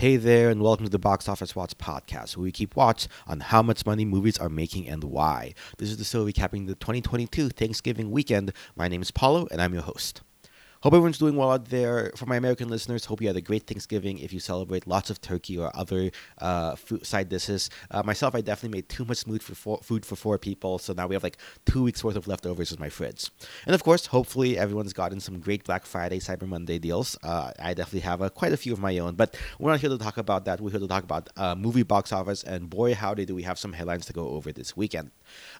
Hey there, and welcome to the Box Office Watch podcast, where we keep watch on how much money movies are making and why. This is the show recapping the 2022 Thanksgiving weekend. My name is Paulo, and I'm your host. Hope everyone's doing well out there. For my American listeners, hope you had a great Thanksgiving. If you celebrate lots of turkey or other uh, food, side dishes, uh, myself, I definitely made too much food for four, food for four people, so now we have like two weeks worth of leftovers in my fridge. And of course, hopefully everyone's gotten some great Black Friday, Cyber Monday deals. Uh, I definitely have uh, quite a few of my own, but we're not here to talk about that. We're here to talk about uh, movie box office, and boy, howdy, do we have some headlines to go over this weekend.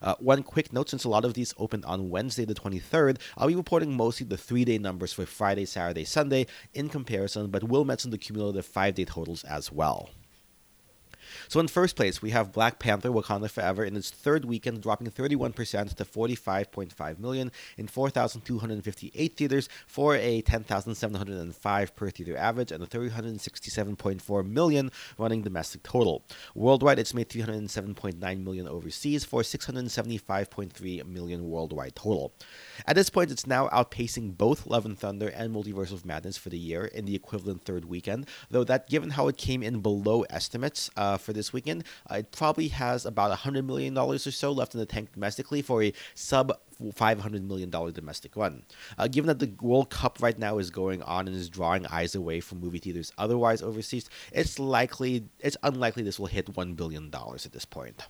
Uh, one quick note: since a lot of these opened on Wednesday, the 23rd, I'll be reporting mostly the three-day numbers for Friday, Saturday, Sunday in comparison, but we'll mention the cumulative five-day totals as well. So in first place, we have Black Panther: Wakanda Forever in its third weekend, dropping 31% to 45.5 million in 4,258 theaters for a 10,705 per theater average and a 367.4 million running domestic total. Worldwide, it's made 307.9 million overseas for 675.3 million worldwide total. At this point, it's now outpacing both Love and Thunder and Multiverse of Madness for the year in the equivalent third weekend, though that given how it came in below estimates uh, for this weekend, uh, it probably has about $100 million or so left in the tank domestically for a sub $500 million domestic run. Uh, given that the World Cup right now is going on and is drawing eyes away from movie theaters otherwise overseas, it's likely, it's unlikely this will hit $1 billion at this point.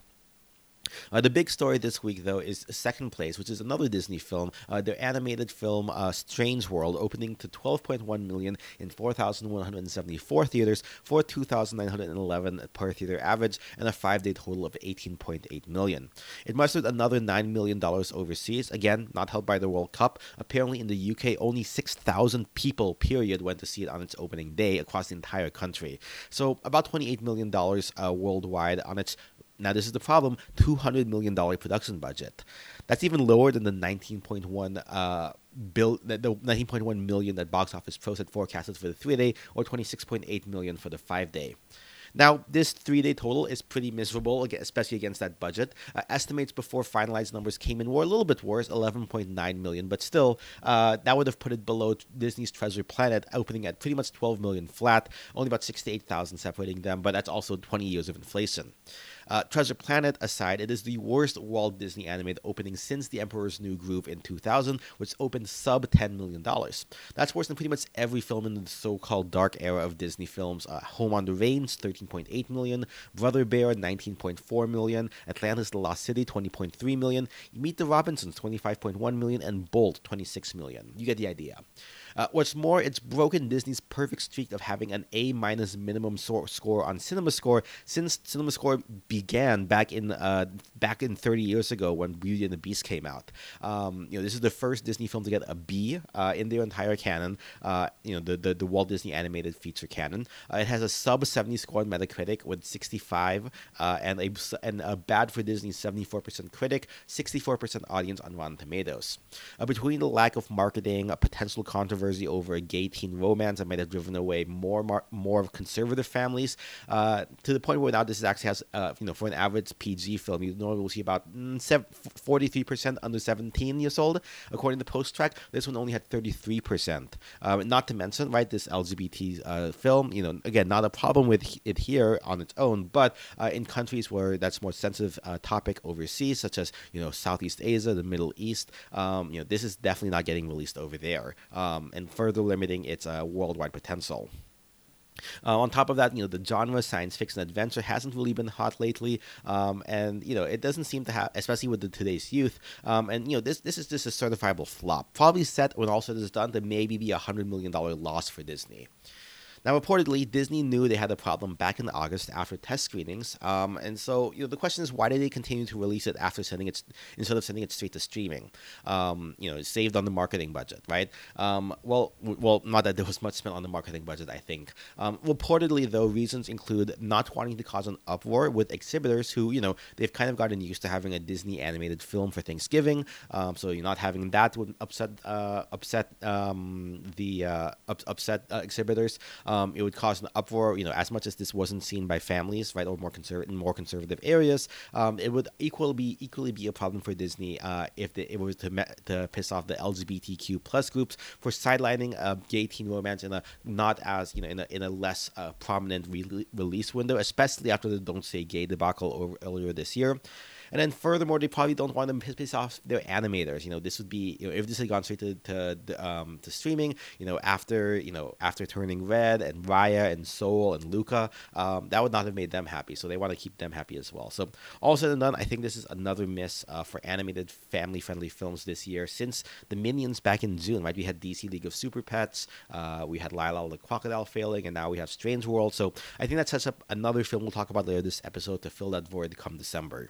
Uh, the big story this week, though, is Second Place, which is another Disney film. Uh, their animated film, uh, Strange World, opening to 12.1 million in 4,174 theaters for 2,911 per theater average and a five-day total of 18.8 million. It mustered another nine million dollars overseas. Again, not helped by the World Cup. Apparently, in the UK, only 6,000 people, period, went to see it on its opening day across the entire country. So about 28 million dollars uh, worldwide on its now, this is the problem $200 million production budget. That's even lower than the 19.1 uh, bill, the 19.1 million that Box Office Pro had forecasted for the three day, or 26.8 million for the five day. Now, this three day total is pretty miserable, especially against that budget. Uh, estimates before finalized numbers came in were a little bit worse, 11.9 million, but still, uh, that would have put it below Disney's Treasure Planet, opening at pretty much 12 million flat, only about 68,000 separating them, but that's also 20 years of inflation. Uh, Treasure Planet aside, it is the worst Walt Disney animated opening since The Emperor's New Groove in 2000, which opened sub $10 million. That's worse than pretty much every film in the so called dark era of Disney films. Uh, Home on the Range, 13.8 million, Brother Bear, 19.4 million, Atlantis the Lost City, 20.3 million, Meet the Robinsons, 25.1 million, and Bolt, 26 million. You get the idea. Uh, what's more, it's broken Disney's perfect streak of having an A minus minimum so- score on CinemaScore since CinemaScore began back in uh, back in 30 years ago when Beauty and the Beast came out. Um, you know, this is the first Disney film to get a B uh, in their entire canon. Uh, you know, the, the, the Walt Disney animated feature canon. Uh, it has a sub 70 score on Metacritic with 65 uh, and a and a bad for Disney 74% critic, 64% audience on Rotten Tomatoes. between the lack of marketing, a potential controversy controversy over a gay teen romance that might have driven away more more, more conservative families uh, to the point where now this actually has uh, you know for an average PG film you normally see about mm, forty three percent under seventeen years old according to PostTrak. This one only had thirty three percent. Um, not to mention right this LGBT uh, film you know again not a problem with it here on its own, but uh, in countries where that's more sensitive uh, topic overseas such as you know Southeast Asia, the Middle East, um, you know this is definitely not getting released over there. Um, and further limiting its uh, worldwide potential. Uh, on top of that, you know, the genre science fiction adventure hasn't really been hot lately, um, and you know, it doesn't seem to have, especially with the today's youth. Um, and you know, this this is just a certifiable flop. Probably set when all said is done to maybe be a hundred million dollar loss for Disney. Now, reportedly, Disney knew they had a problem back in August after test screenings, um, and so you know the question is why did they continue to release it after sending it instead of sending it straight to streaming? Um, you know, saved on the marketing budget, right? Um, well, w- well, not that there was much spent on the marketing budget, I think. Um, reportedly, though, reasons include not wanting to cause an uproar with exhibitors who, you know, they've kind of gotten used to having a Disney animated film for Thanksgiving, um, so you're not having that would upset uh, upset um, the uh, up- upset uh, exhibitors. Um, it would cause an uproar. You know, as much as this wasn't seen by families, right, or more conservative in more conservative areas, um, it would equally be equally be a problem for Disney uh, if the, it was to me- to piss off the LGBTQ plus groups for sidelining a gay teen romance in a not as you know in a in a less uh, prominent re- release window, especially after the Don't Say Gay debacle over, earlier this year. And then furthermore, they probably don't want to piss off their animators. You know, this would be you know if this had gone straight to to, um, to streaming. You know, after you know after turning red and Raya and Soul and Luca, um, that would not have made them happy. So they want to keep them happy as well. So all said and done, I think this is another miss uh, for animated family-friendly films this year. Since the Minions back in June, right? We had DC League of Super Pets, uh, we had Lyle the Crocodile failing, and now we have Strange World. So I think that sets up another film we'll talk about later this episode to fill that void come December.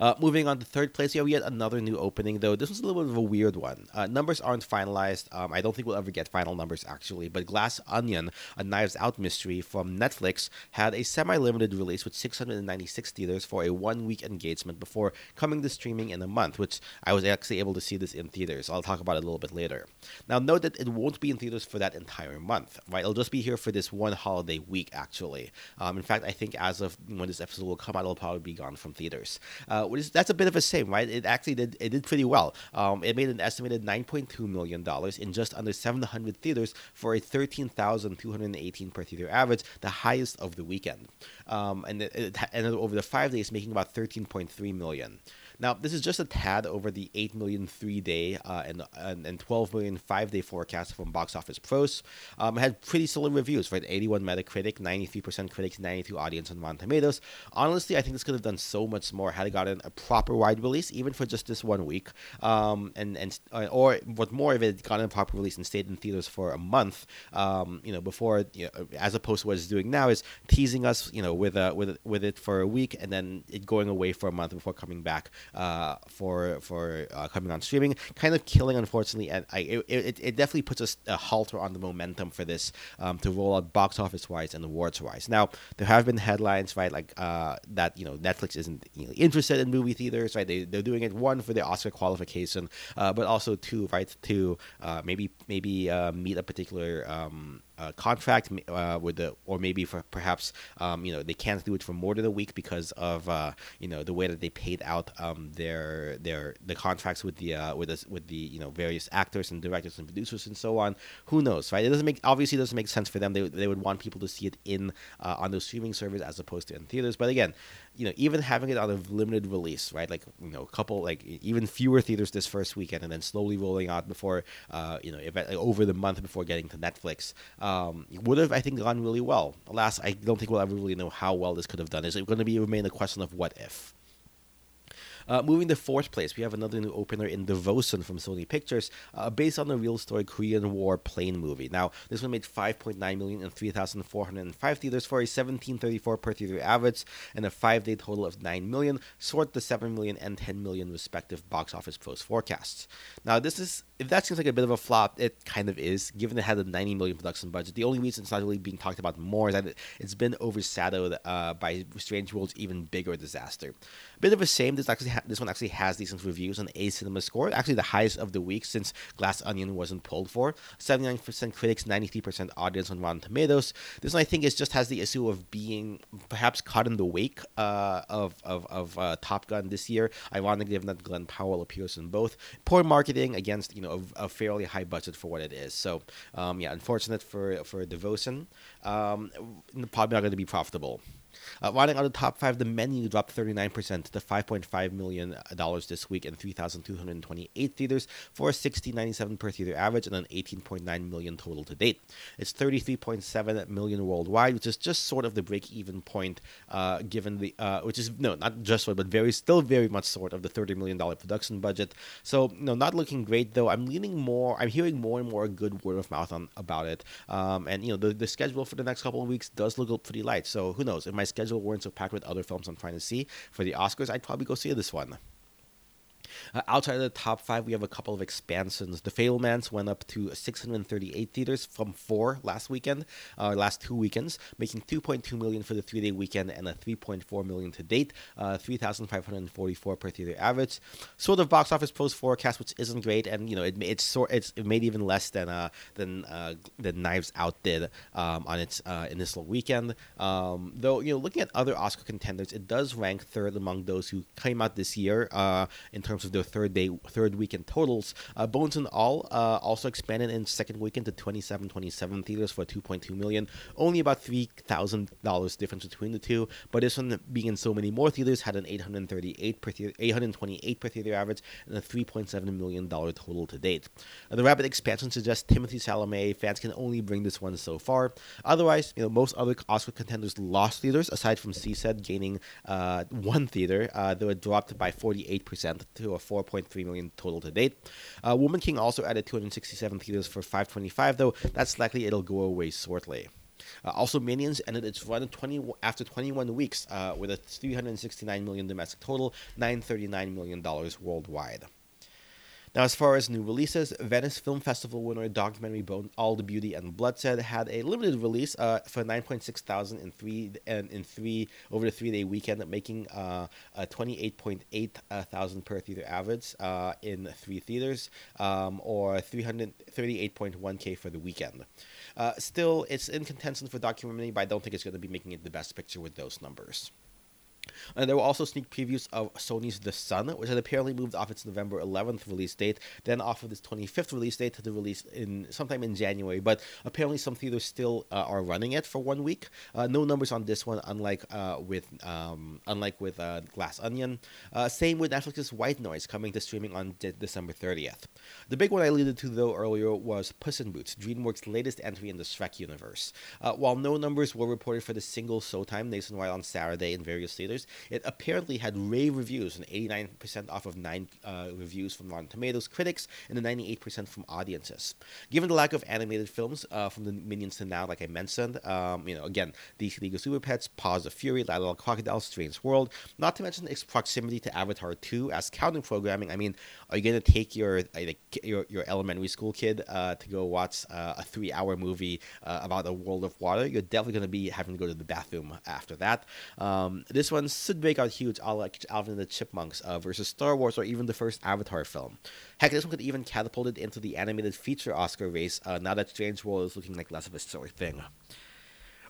Uh, moving on to third place, we had another new opening, though. This was a little bit of a weird one. Uh, numbers aren't finalized. Um, I don't think we'll ever get final numbers, actually. But Glass Onion, a Knives Out mystery from Netflix, had a semi limited release with 696 theaters for a one week engagement before coming to streaming in a month, which I was actually able to see this in theaters. I'll talk about it a little bit later. Now, note that it won't be in theaters for that entire month, right? It'll just be here for this one holiday week, actually. Um, in fact, I think as of when this episode will come out, it'll probably be gone from theaters. Uh, which is, that's a bit of a shame, right? It actually did it did pretty well. Um, it made an estimated 9.2 million dollars in just under 700 theaters for a 13,218 per theater average, the highest of the weekend. Um, and it, it ended over the five days, making about 13.3 million. Now, this is just a tad over the 8 million three day uh, and, and, and 12 million five day forecast from Box Office Pros. Um, it had pretty solid reviews, right? 81 Metacritic, 93% critics, 92 audience on Rotten Tomatoes. Honestly, I think this could have done so much more had it gotten a proper wide release, even for just this one week. Um, and, and uh, Or what more if it got a proper release and stayed in theaters for a month, um, you know, before, you know, as opposed to what it's doing now, is teasing us, you know, with, uh, with, with it for a week and then it going away for a month before coming back uh, for for uh, coming on streaming, kind of killing unfortunately. And I, it, it, it definitely puts a, a halter on the momentum for this um, to roll out box office wise and awards wise. Now there have been headlines right like uh, that you know Netflix isn't you know, interested in movie theaters right. They they're doing it one for the Oscar qualification, uh, but also two right to uh, maybe maybe uh, meet a particular. Um, uh, contract uh, with the, or maybe for perhaps um, you know they can't do it for more than a week because of uh, you know the way that they paid out um, their their the contracts with the uh, with the, with the you know various actors and directors and producers and so on. Who knows, right? It doesn't make obviously doesn't make sense for them. They, they would want people to see it in uh, on those streaming services as opposed to in theaters. But again, you know, even having it on a limited release, right? Like you know, a couple like even fewer theaters this first weekend, and then slowly rolling out before uh, you know, if, like, over the month before getting to Netflix um, Um, would have, I think, gone really well. Alas, I don't think we'll ever really know how well this could have done. Is it going to be remain a question of what if? Uh, moving to fourth place, we have another new opener in Devotion from Sony Pictures, uh, based on the real story Korean War plane movie. Now, this one made 5.9 million in 3,405 theaters for a 1734 per theater average and a five-day total of 9 million, short the 7 million and 10 million respective box office pros forecasts. Now, this is if that seems like a bit of a flop, it kind of is, given it had a 90 million production budget. The only reason it's not really being talked about more is that it, has been overshadowed uh, by Strange World's even bigger disaster. A bit of a shame. This actually ha- this one actually has decent reviews on A Cinema Score, actually the highest of the week since Glass Onion wasn't pulled for. 79% critics, 93% audience on Rotten Tomatoes. This one I think is just has the issue of being perhaps caught in the wake uh, of of, of uh, Top Gun this year. Ironically, given that Glen Powell appears in both. Poor marketing against you know a, a fairly high budget for what it is. So um, yeah, unfortunate for for Devotion. Um, probably not going to be profitable. Uh, riding on the top five, the menu dropped 39% to $5.5 million this week in 3,228 theaters for a 60.97 per theater average and an 18.9 million total to date. It's 33.7 million worldwide, which is just sort of the break-even point, uh, given the uh, which is no, not just sort, but very still very much sort of the 30 million dollar production budget. So no, not looking great though. I'm leaning more. I'm hearing more and more good word of mouth on about it. Um, and you know the the schedule for the next couple of weeks does look pretty light. So who knows? It might schedule weren't so packed with other films I'm trying to see for the Oscars, I'd probably go see this one. Uh, outside of the top five, we have a couple of expansions. The Fabelmans went up to 638 theaters from four last weekend, uh, last two weekends, making 2.2 million for the three-day weekend and a 3.4 million to date, uh, 3,544 per theater average. Sort of box office post forecast, which isn't great, and you know it it's sort it's it made even less than uh than uh than Knives Out did um, on its uh, initial weekend. Um, though you know looking at other Oscar contenders, it does rank third among those who came out this year uh, in terms of their third day, third weekend totals. Uh, Bones and All uh, also expanded in second weekend to 27, 27 theaters for 2.2 million. Only about three thousand dollars difference between the two, but this one being in so many more theaters had an 838 per theater, 828 per theater average and a 3.7 million dollar total to date. Uh, the rapid expansion suggests Timothée Chalamet fans can only bring this one so far. Otherwise, you know most other Oscar contenders lost theaters aside from She Said gaining uh, one theater, uh, though it dropped by 48% to a 4.3 million total to date. Uh, Woman King also added 267 theaters for 525, though that's likely it'll go away shortly. Uh, also, Minions ended its run 20, after 21 weeks uh, with a 369 million domestic total, 939 million dollars worldwide. Now, as far as new releases, Venice Film Festival winner documentary Bone, All the Beauty and Bloodshed had a limited release uh, for 9.6 thousand in three and in three over the three day weekend, making uh, a 28.8 uh, per theater average uh, in three theaters, um, or 338.1k for the weekend. Uh, still, it's in contention for documentary, but I don't think it's going to be making it the best picture with those numbers. And there were also sneak previews of Sony's The Son, which had apparently moved off its November 11th release date, then off of its 25th release date to the release in sometime in January. But apparently, some theaters still uh, are running it for one week. Uh, no numbers on this one, unlike uh, with um, unlike with uh, Glass Onion. Uh, same with Netflix's White Noise coming to streaming on de- December 30th. The big one I alluded to though earlier was Puss in Boots, DreamWorks' latest entry in the Shrek universe. Uh, while no numbers were reported for the single showtime nationwide on Saturday in various theaters it apparently had rave reviews, and 89% off of nine uh, reviews from Rotten Tomatoes critics, and a 98% from audiences. Given the lack of animated films uh, from the Minions to now, like I mentioned, um, you know, again, DC League of Super Pets, Paws of Fury, Little Crocodile, Strange World, not to mention its proximity to Avatar 2 as counter programming. I mean, are you going to take your, your your elementary school kid uh, to go watch uh, a three hour movie uh, about a world of water? You're definitely going to be having to go to the bathroom after that. Um, this one should break out huge, like Alvin and the Chipmunks uh, versus Star Wars or even the first Avatar film. Heck, this one could even catapult it into the animated feature Oscar race uh, now that Strange World is looking like less of a of thing.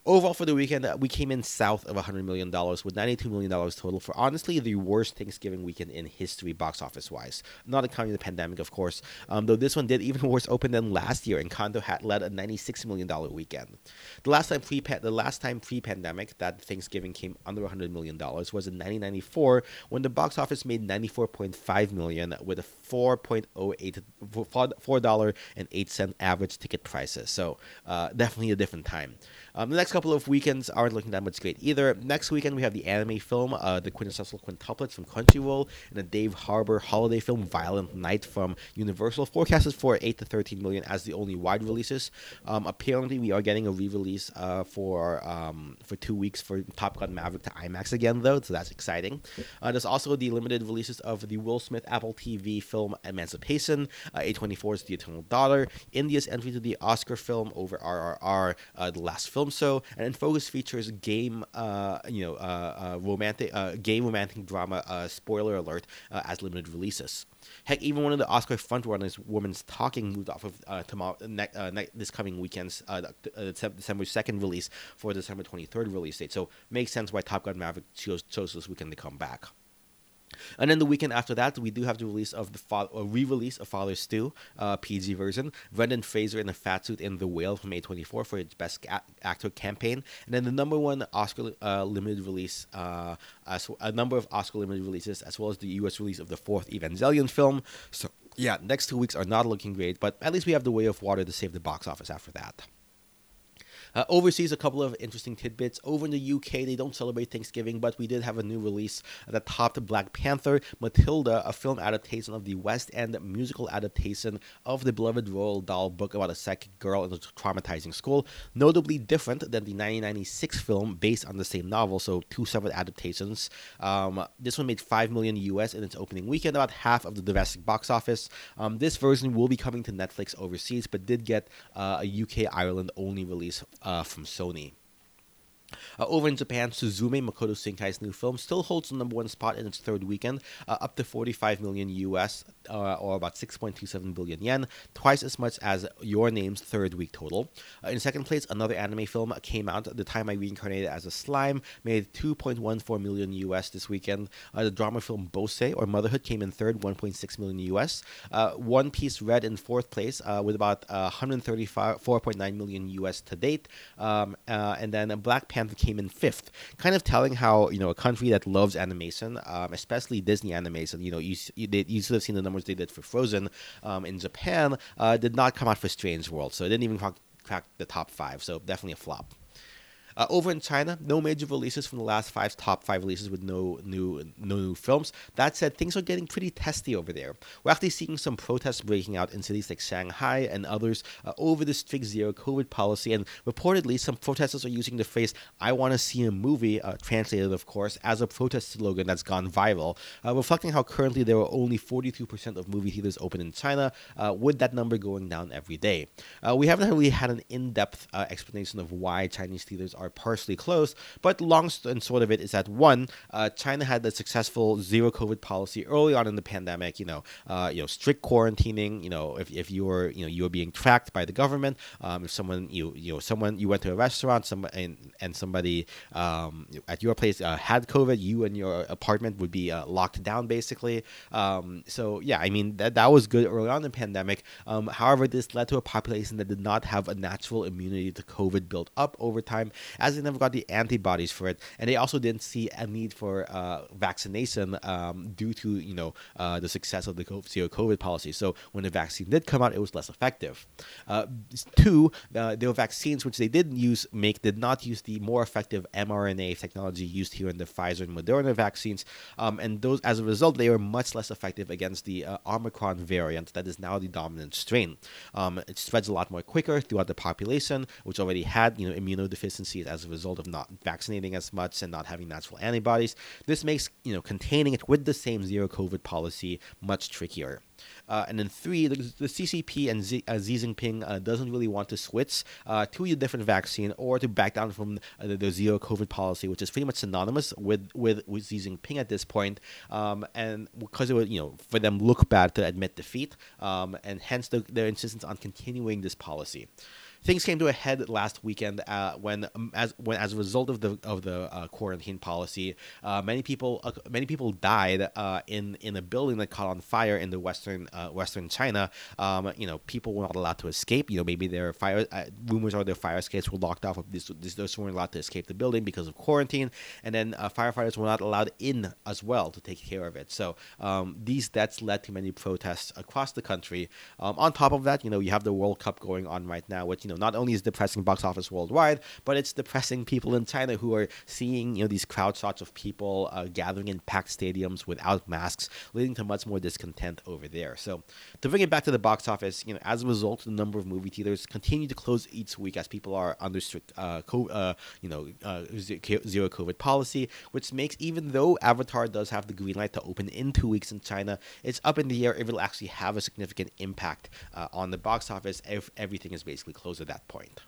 Overall, for the weekend, uh, we came in south of $100 million with $92 million total for honestly the worst Thanksgiving weekend in history, box office wise. Not accounting the pandemic, of course, um, though this one did even worse open than last year, and Encanto had led a $96 million weekend. The last time pre the last time pre pandemic that Thanksgiving came under $100 million was in 1994 when the box office made 94.5 million with a 4.08 $4.08 average ticket prices. So uh, definitely a different time. Um, the next couple of weekends aren't looking that much great either. Next weekend, we have the anime film, uh, The Quintessential Quintuplets from Crunchyroll, and the Dave Harbour holiday film, Violent Night from Universal, forecasted for 8 to 13 million as the only wide releases. Um, apparently, we are getting a re release uh, for um, for two weeks for Top Gun Maverick to IMAX again, though, so that's exciting. Uh, there's also the limited releases of the Will Smith Apple TV film Emancipation, uh, A24's The Eternal Daughter, India's entry to the Oscar film over RRR, uh, The Last Film film so, and in focus features game, uh, you know, uh, uh, romantic, game romantic drama. Spoiler alert as limited releases. Heck, even one of the Oscar frontrunners, Woman's Talking, moved off of uh, tomorrow, ne- uh, ne- this coming weekend's uh, December second release for December twenty third release date. So makes sense why Top Gun Maverick chose, chose this weekend to come back. And then the weekend after that, we do have the release of the fa- re-release of Father Stu, uh, PG version. Brendan Fraser in a fat suit in The Whale from A24 for its Best a- Actor campaign. And then the number one Oscar uh, limited release, uh, a number of Oscar limited releases, as well as the U.S. release of the fourth Evangelion film. So yeah, next two weeks are not looking great, but at least we have The Way of Water to save the box office after that. Uh, overseas, a couple of interesting tidbits. Over in the UK, they don't celebrate Thanksgiving, but we did have a new release that topped Black Panther, Matilda, a film adaptation of the West End musical adaptation of the beloved Roald Dahl book about a psychic girl in a traumatizing school. Notably different than the 1996 film based on the same novel, so two separate adaptations. Um, this one made 5 million US in its opening weekend, about half of the domestic box office. Um, this version will be coming to Netflix overseas, but did get uh, a UK Ireland only release uh, from Sony. Uh, over in Japan, Suzume, Makoto Shinkai's new film, still holds the number one spot in its third weekend, uh, up to 45 million US, uh, or about 6.27 billion yen, twice as much as Your Name's third week total. Uh, in second place, another anime film came out, The Time I Reincarnated as a Slime, made 2.14 million US this weekend. Uh, the drama film Bosei, or Motherhood, came in third, 1.6 million US. Uh, one Piece Red in fourth place, with about 134.9 million US to date. Um, and then Black Panther came in fifth, kind of telling how you know a country that loves animation, um, especially Disney animation. You know, you you, you should have seen the numbers they did for Frozen um, in Japan. Uh, did not come out for Strange World, so it didn't even crack, crack the top five. So definitely a flop. Uh, over in China, no major releases from the last five top five releases with no new no new films. That said, things are getting pretty testy over there. We're actually seeing some protests breaking out in cities like Shanghai and others uh, over the strict zero COVID policy, and reportedly some protesters are using the phrase "I want to see a movie," uh, translated of course, as a protest slogan that's gone viral, uh, reflecting how currently there are only 42% of movie theaters open in China, uh, with that number going down every day. Uh, we haven't really had an in-depth explanation of why Chinese theaters partially closed. But long and short of it is that one, uh, China had a successful zero COVID policy early on in the pandemic. You know, uh, you know, strict quarantining. You know, if, if you were you know you were being tracked by the government, um, if someone you you know someone you went to a restaurant, some and and somebody um, at your place uh, had COVID, you and your apartment would be uh, locked down basically. Um, so yeah, I mean that that was good early on in the pandemic. Um, however, this led to a population that did not have a natural immunity to COVID built up over time, as they never got the antibodies for it, and they also didn't see a need for uh, vaccination um, due to you know uh, the success of the zero COVID policy. So when the vaccine did come out, it was less effective. Uh, two, uh, were vaccines which they did use make did not use the more effective mRNA technology used here in the Pfizer and Moderna vaccines, um, and those as a result they were much less effective against the uh, Omicron variant that is now the dominant strain. Um, it spreads a lot more quicker throughout the population, which already had you know immunodeficiencies as a result of not vaccinating as much and not having natural antibodies. This makes you know containing it with the same zero COVID policy much trickier. Uh, and then three, the, the CCP and Z, uh, Xi Jinping uh, doesn't really want to switch uh, to a different vaccine or to back down from uh, the, the, zero COVID policy, which is pretty much synonymous with with, with Xi Jinping at this point. Um, and because it would, you know, for them look bad to admit defeat, um, and hence the, their insistence on continuing this policy things came to a head last weekend uh, when, um, as when as a result of the of the uh, quarantine policy, uh, many people uh, many people died uh, in in a building that caught on fire in the western western China. Um, you know, people were not allowed to escape. You know, maybe their fire rumors are their fire escapes were locked off. This, this, those weren't allowed to escape the building because of quarantine, and then firefighters were not allowed in as well to take care of it. So um, these deaths led to many protests across the country. Um, on top of that, you know, you have the World Cup going on right now, which you know know, not only is depressing box office worldwide, but it's depressing people in China who are seeing, you know, these crowd shots of people uh, gathering in packed stadiums without masks, leading to much more discontent over there. So, to bring it back to the box office, you know, as a result, the number of movie theaters continue to close each week as people are under strict, uh, co- uh, you know, uh, zero COVID policy, which makes even though Avatar does have the green light to open in two weeks in China, it's up in the air if it'll actually have a significant impact uh, on the box office if everything is basically closed at that point.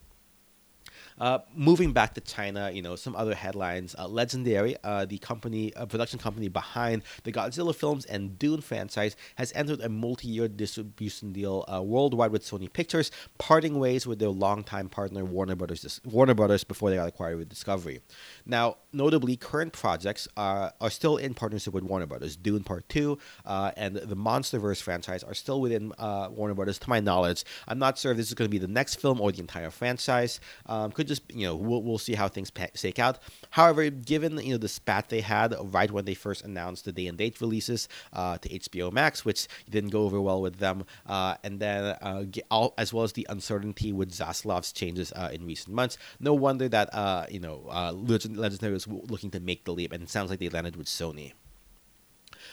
Uh, moving back to China, you know, some other headlines. Uh, Legendary, uh, the company, uh, production company behind the Godzilla films and Dune franchise, has entered a multi-year distribution deal uh, worldwide with Sony Pictures, parting ways with their longtime partner Warner Brothers. Warner Brothers before they got acquired with Discovery. Now, notably, current projects are, are still in partnership with Warner Brothers. Dune Part Two and the MonsterVerse franchise are still within Warner Brothers, to my knowledge. I'm not sure if this is going to be the next film or the entire franchise. Um, could could just you know we'll, we'll see how things shake out. However, given you know the spat they had right when they first announced the day and date releases uh, to HBO Max, which didn't go over well with them, uh, and then uh, as well as the uncertainty with Zaslav's changes uh, in recent months, no wonder that uh, you know Legendary was looking to make the leap, and it sounds like they landed with Sony.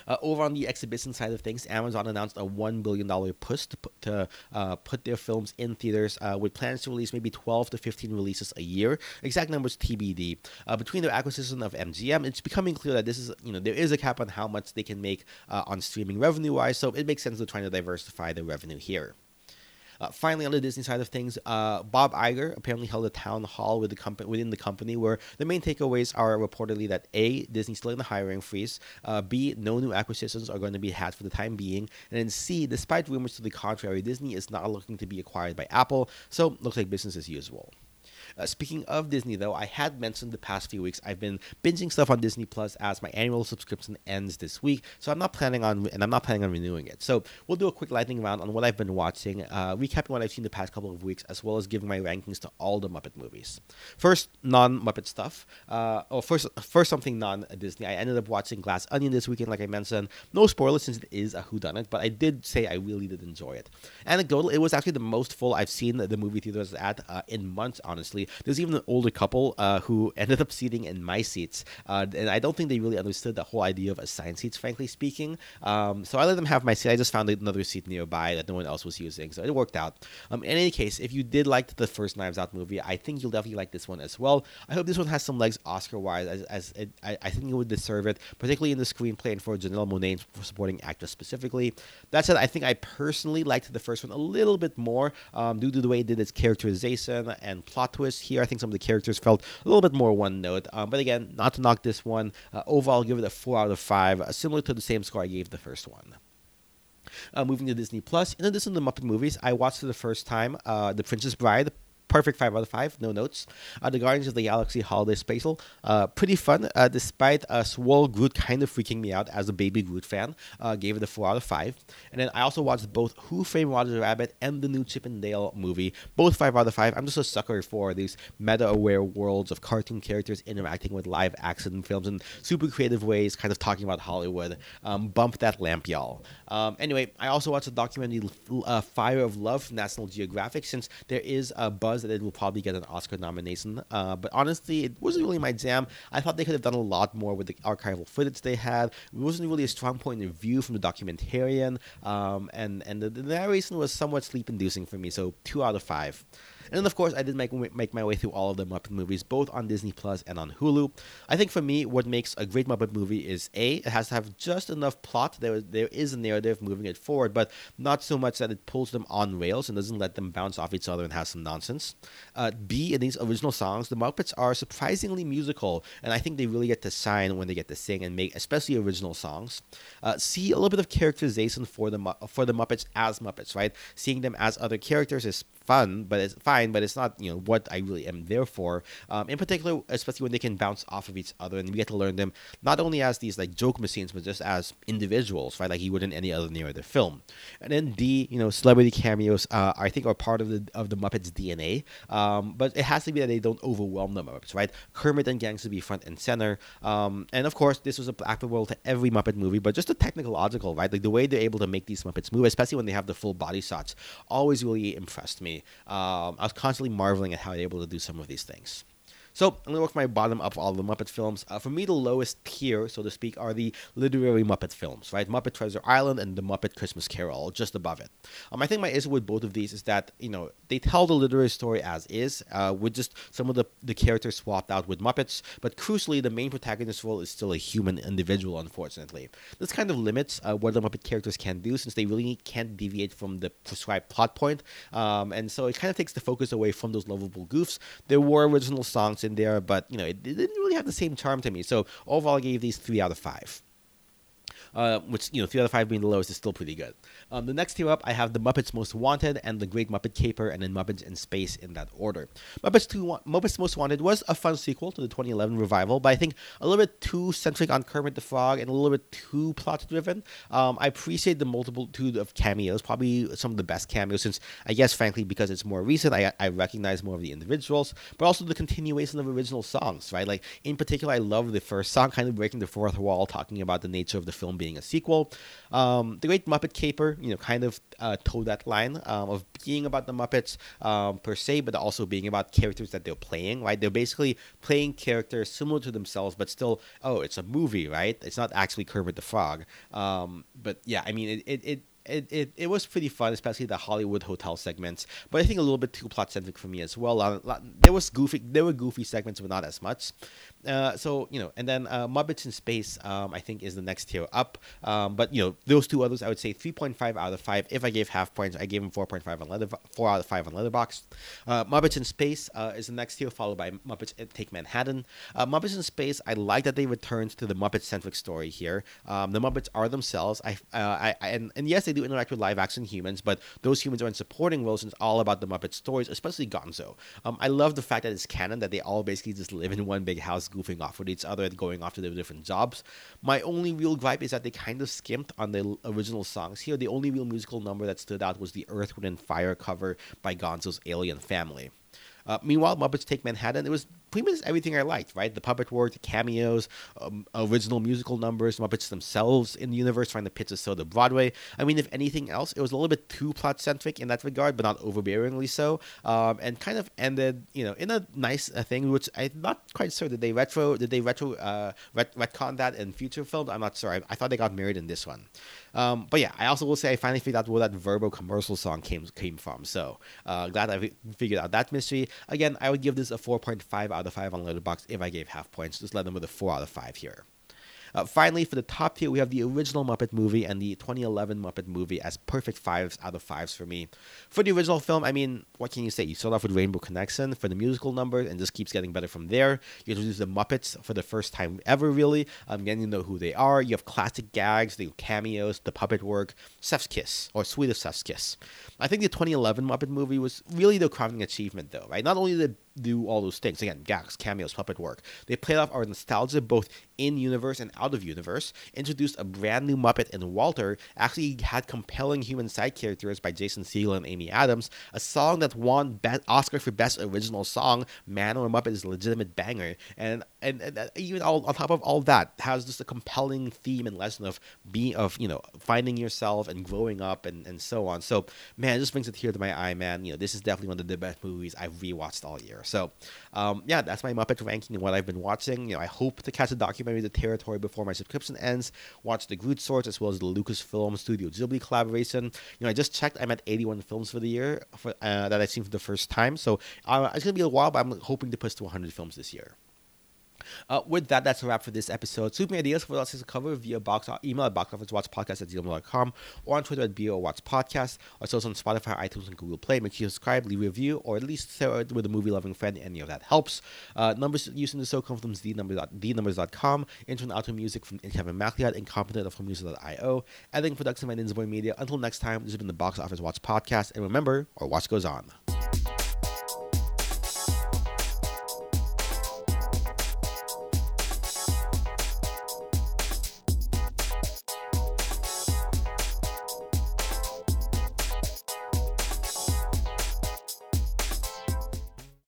Uh, over on the exhibition side of things, Amazon announced a $1 billion push to, put, to uh, put their films in theaters uh, with plans to release maybe 12 to 15 releases a year. Exact numbers TBD. Uh, between the acquisition of MGM, it's becoming clear that this is, you know, there is a cap on how much they can make uh, on streaming revenue wise, so it makes sense to try to diversify the revenue here. Uh, finally, on the Disney side of things, uh, Bob Iger apparently held a town hall with the company within the company where the main takeaways are reportedly that a Disney's still in the hiring freeze, uh, b no new acquisitions are going to be had for the time being, and then c despite rumors to the contrary, Disney is not looking to be acquired by Apple, so looks like business as usual. Uh, speaking of Disney, though, I had mentioned the past few weeks I've been binging stuff on Disney Plus as my annual subscription ends this week, so I'm not planning on and I'm not planning on renewing it. So we'll do a quick lightning round on what I've been watching, uh, recapping what I've seen the past couple of weeks, as well as giving my rankings to all the Muppet movies. First, non-Muppet stuff. Uh, oh, first, first something non-Disney. I ended up watching Glass Onion this weekend, like I mentioned. No spoilers since it is a whodunit, but I did say I really did enjoy it. Anecdotal, it was actually the most full I've seen the movie theaters at uh, in months, honestly There's even an older couple uh, who ended up seating in my seats, uh, and I don't think they really understood the whole idea of assigned seats, frankly speaking. Um, so I let them have my seat. I just found another seat nearby that no one else was using, so it worked out. Um, in any case, if you did like the first Knives Out movie, I think you'll definitely like this one as well. I hope this one has some legs Oscar-wise, as, as it, I, I think it would deserve it, particularly in the screenplay and for Janelle Monáe for supporting actress specifically. That said, I think I personally liked the first one a little bit more um, due to the way it did its characterization and plot twist here. I think some of the characters felt a little bit more one note. Um, but again, not to knock this one. Uh, overall, I'll give it a 4 out of 5, uh, similar to the same score I gave the first one. Uh, moving to Disney Plus, in addition to the Muppet movies, I watched for the first time uh, The Princess Bride, perfect five out of five, no notes. Uh, the Guardians of the Galaxy Holiday Special, uh, pretty fun, uh, despite uh, Swole Groot kind of freaking me out as a baby Groot fan. Uh, gave it a four out of five. And then I also watched both Who Framed Roger Rabbit and the new Chip and Dale movie, both five out of five. I'm just a sucker for these meta-aware worlds of cartoon characters interacting with live action films in super creative ways, kind of talking about Hollywood. Um, bump that lamp, y'all. Um, anyway, I also watched the documentary uh, Fire of Love from National Geographic, since there is a buzz that it will probably get an Oscar nomination. Uh, but honestly, it wasn't really my jam. I thought they could have done a lot more with the archival footage they had. It wasn't really a strong point of view from the documentarian, um, and and the, the narration was somewhat sleep-inducing for me. So two out of five. And then, of course, I did make make my way through all of the Muppet movies, both on Disney Plus and on Hulu. I think for me, what makes a great Muppet movie is a it has to have just enough plot. There there is a narrative moving it forward, but not so much that it pulls them on rails and doesn't let them bounce off each other and have some nonsense. Uh, B in these original songs, the Muppets are surprisingly musical, and I think they really get to shine when they get to sing and make, especially original songs. Uh, C a little bit of characterization for the for the Muppets as Muppets, right? Seeing them as other characters is fun, but it's fine, but it's not you know what I really am there for. Um, in particular, especially when they can bounce off of each other, and we get to learn them not only as these like joke machines, but just as individuals, right? Like you would in any other narrative film. And then D, you know, celebrity cameos, uh, I think are part of the of the Muppets DNA. Um, but it has to be that they don't overwhelm the Muppets, right? Kermit and Gang should be front and center. Um, and of course, this was applicable to every Muppet movie, but just the technical technological, right? Like the way they're able to make these Muppets move, especially when they have the full body shots, always really impressed me. Um, I was constantly marveling at how they're able to do some of these things. So I'm gonna work my bottom up all the Muppet films. Uh, for me, the lowest tier, so to speak, are the literary Muppet films, right? Muppet Treasure Island and the Muppet Christmas Carol, just above it. Um, I think my issue with both of these is that you know they tell the literary story as is, uh, with just some of the the characters swapped out with Muppets, but crucially, the main protagonist role is still a human individual. Unfortunately, this kind of limits uh, what the Muppet characters can do, since they really can't deviate from the prescribed plot point, um, and so it kind of takes the focus away from those lovable goofs. There were original songs in there, but you know, it, it didn't really have the same charm to me. So overall, I gave these three out of five. Uh, which you know three out of five being the lowest is still pretty good. Um, the next tier up, I have the Muppets Most Wanted and the Great Muppet Caper, and then Muppets in Space in that order. Muppets Two, Muppets Most Wanted was a fun sequel to the 2011 revival, but I think a little bit too centric on Kermit the Frog and a little bit too plot driven. Um, I appreciate the multitude of cameos, probably some of the best cameos, since I guess frankly because it's more recent, I, I recognize more of the individuals, but also the continuation of original songs, right? Like in particular, I love the first song, kind of breaking the fourth wall, talking about the nature of the film being a sequel. Um, the Great Muppet Caper, you know, kind of uh, toe that line um, of being about the Muppets um, per se, but also being about characters that they're playing, right? They're basically playing characters similar to themselves, but still, oh, it's a movie, right? It's not actually Kermit the Frog. Um, but yeah, I mean, it, it, it it, it, it was pretty fun, especially the Hollywood hotel segments. But I think a little bit too plot centric for me as well. Lot, there was goofy, there were goofy segments, but not as much. Uh, so you know, and then uh, Muppets in Space, um, I think is the next tier up. Um, but you know, those two others, I would say 3.5 out of five. If I gave half points, I gave them 4.5 on Leather, four out of five on Letterboxd. Uh, Muppets in Space uh, is the next tier, followed by Muppets Take Manhattan. Uh, Muppets in Space, I like that they returned to the Muppet centric story here. Um, the Muppets are themselves. I, uh, I, I and, and yes, they do interact with live action humans, but those humans are in supporting roles. And it's all about the Muppet stories, especially Gonzo. Um, I love the fact that it's canon that they all basically just live in one big house goofing off with each other and going off to their different jobs. My only real gripe is that they kind of skimped on the original songs here. The only real musical number that stood out was the Earth, Wind, and Fire cover by Gonzo's Alien Family. Uh, meanwhile, Muppets Take Manhattan, it was pretty much everything I liked, right? The puppet work, the cameos, um, original musical numbers, Muppets themselves in the universe trying to pitch us so to Broadway. I mean, if anything else, it was a little bit too plot centric in that regard, but not overbearingly so, um, and kind of ended, you know, in a nice uh, thing, which I'm not quite sure. Did they retro? Did they retro uh, ret- retcon that in future films? I'm not sure. I, I thought they got married in this one. Um, but yeah, I also will say I finally figured out where that Verbo commercial song came came from. So uh, glad I figured out that mystery. Again, I would give this a 4.5 out of 5 on Letterboxd if I gave half points. Just let them with a 4 out of 5 here. Uh, finally, for the top tier, we have the original Muppet movie and the 2011 Muppet movie as perfect fives out of fives for me. For the original film, I mean, what can you say? You start off with Rainbow Connection for the musical numbers and just keeps getting better from there. You introduce the Muppets for the first time ever, really, um, getting to know who they are. You have classic gags, the cameos, the puppet work, Seth's Kiss, or Sweet of Seth's Kiss. I think the 2011 Muppet movie was really the crowning achievement, though, right? Not only did do all those things. Again, gags, cameos, puppet work. They played off our nostalgia both in universe and out of universe, introduced a brand new Muppet in Walter, actually had compelling human side characters by Jason Segel and Amy Adams, a song that won Oscar for Best Original Song, Man or Muppet is a legitimate banger, and, and, and uh, even all, on top of all that, has just a compelling theme and lesson of being, of, you know, finding yourself and growing up and, and so on. So, man, it just brings a tear to my eye, man. You know, this is definitely one of the best movies I've rewatched all year. So, um, yeah, that's my Muppet ranking and what I've been watching. You know, I hope to catch a documentary, The Territory, before my subscription ends. Watch the Groot Shorts as well as the Lucasfilm Studio Ghibli collaboration. You know, I just checked. I'm at 81 films for the year for, uh, that I've seen for the first time. So uh, it's gonna be a while, but I'm hoping to push to 100 films this year. Uh, with that, that's a wrap for this episode. Super ideas for us to cover via box or email at boxofficewatchpodcast at gmail.com or on Twitter at BOWatchPodcast. Also on Spotify, iTunes, and Google Play. Make sure you subscribe, leave a review, or at least share it with a movie loving friend. Any of that helps. Uh, numbers used in the show come from dnumbers.com. Intro and outro music from Kevin MacLeod, incompetech from music.io. Editing production by Ninja Boy Media. Until next time, this has been the Box Office Watch Podcast. And remember, our watch goes on.